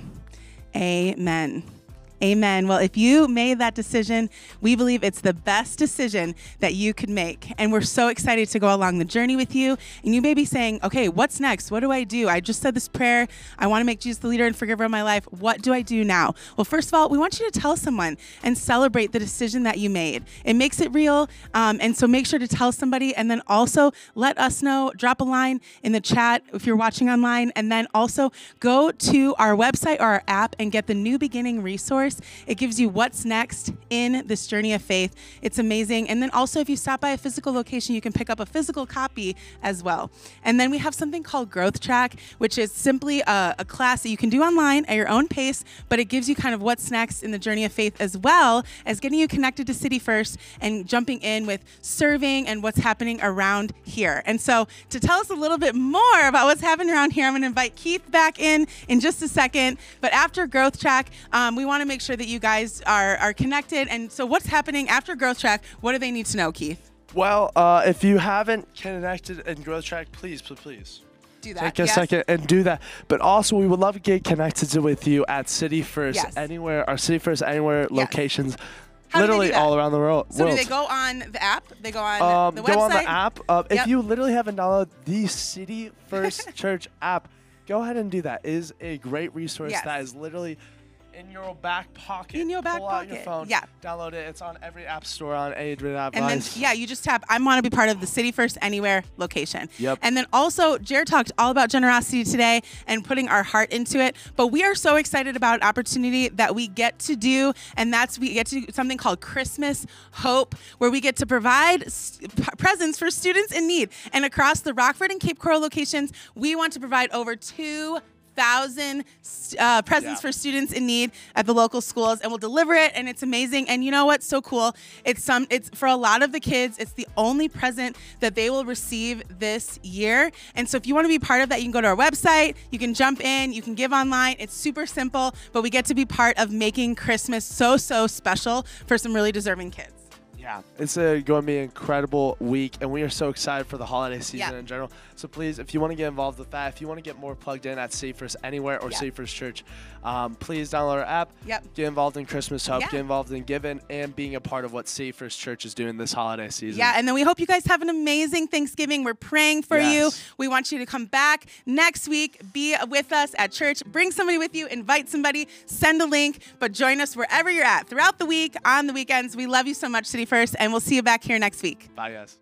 amen. Amen. Well, if you made that decision, we believe it's the best decision that you could make. And we're so excited to go along the journey with you. And you may be saying, okay, what's next? What do I do? I just said this prayer. I want to make Jesus the leader and forgiver of my life. What do I do now? Well, first of all, we want you to tell someone and celebrate the decision that you made. It makes it real. Um, and so make sure to tell somebody. And then also let us know, drop a line in the chat if you're watching online. And then also go to our website or our app and get the New Beginning resource. It gives you what's next in this journey of faith. It's amazing. And then also, if you stop by a physical location, you can pick up a physical copy as well. And then we have something called Growth Track, which is simply a, a class that you can do online at your own pace, but it gives you kind of what's next in the journey of faith as well as getting you connected to City First and jumping in with serving and what's happening around here. And so, to tell us a little bit more about what's happening around here, I'm going to invite Keith back in in just a second. But after Growth Track, um, we want to make sure that you guys are, are connected. And so, what's happening after Growth Track? What do they need to know, Keith? Well, uh, if you haven't connected in Growth Track, please, please, please Do that. take a yes? second and do that. But also, we would love to get connected with you at City First Yes. Anywhere, our City First Anywhere locations, How literally all around the world. So, do they go on the app? They go on um, the go on the app. Uh, Yep. If you literally haven't downloaded the City First Church app, go ahead and do that. It is a great resource Yes. that is literally in your back pocket. In your back Pull out your pocket. phone. Yeah. Download it. It's on every app store on Android app. And then, yeah, you just tap, I want to be part of the City First Anywhere location. Yep. And then also, Jared talked all about generosity today and putting our heart into it. But we are so excited about an opportunity that we get to do. And that's we get to do something called Christmas Hope, where we get to provide presents for students in need. And across the Rockford and Cape Coral locations, we want to provide over two thousand uh, presents Yeah. for students in need at the local schools, and we'll deliver it. And it's amazing. And you know what's so cool? It's some. It's for a lot of the kids. It's the only present that they will receive this year. And so, if you want to be part of that, you can go to our website. You can jump in. You can give online. It's super simple, but we get to be part of making Christmas so so special for some really deserving kids. Yeah, it's uh going to be an incredible week, and we are so excited for the holiday season Yeah. in general. So please, if you want to get involved with that, if you want to get more plugged in at City First Anywhere or Yeah. Safe Church, um, please download our app. Yep. Get involved in Christmas Hope. Yeah. Get involved in giving and being a part of what City First Church is doing this holiday season. Yeah, and then we hope you guys have an amazing Thanksgiving. We're praying for you. We want you to come back next week, be with us at church, bring somebody with you, invite somebody, send a link, but join us wherever you're at throughout the week, on the weekends. We love you so much, City And we'll see you back here next week. Bye, guys.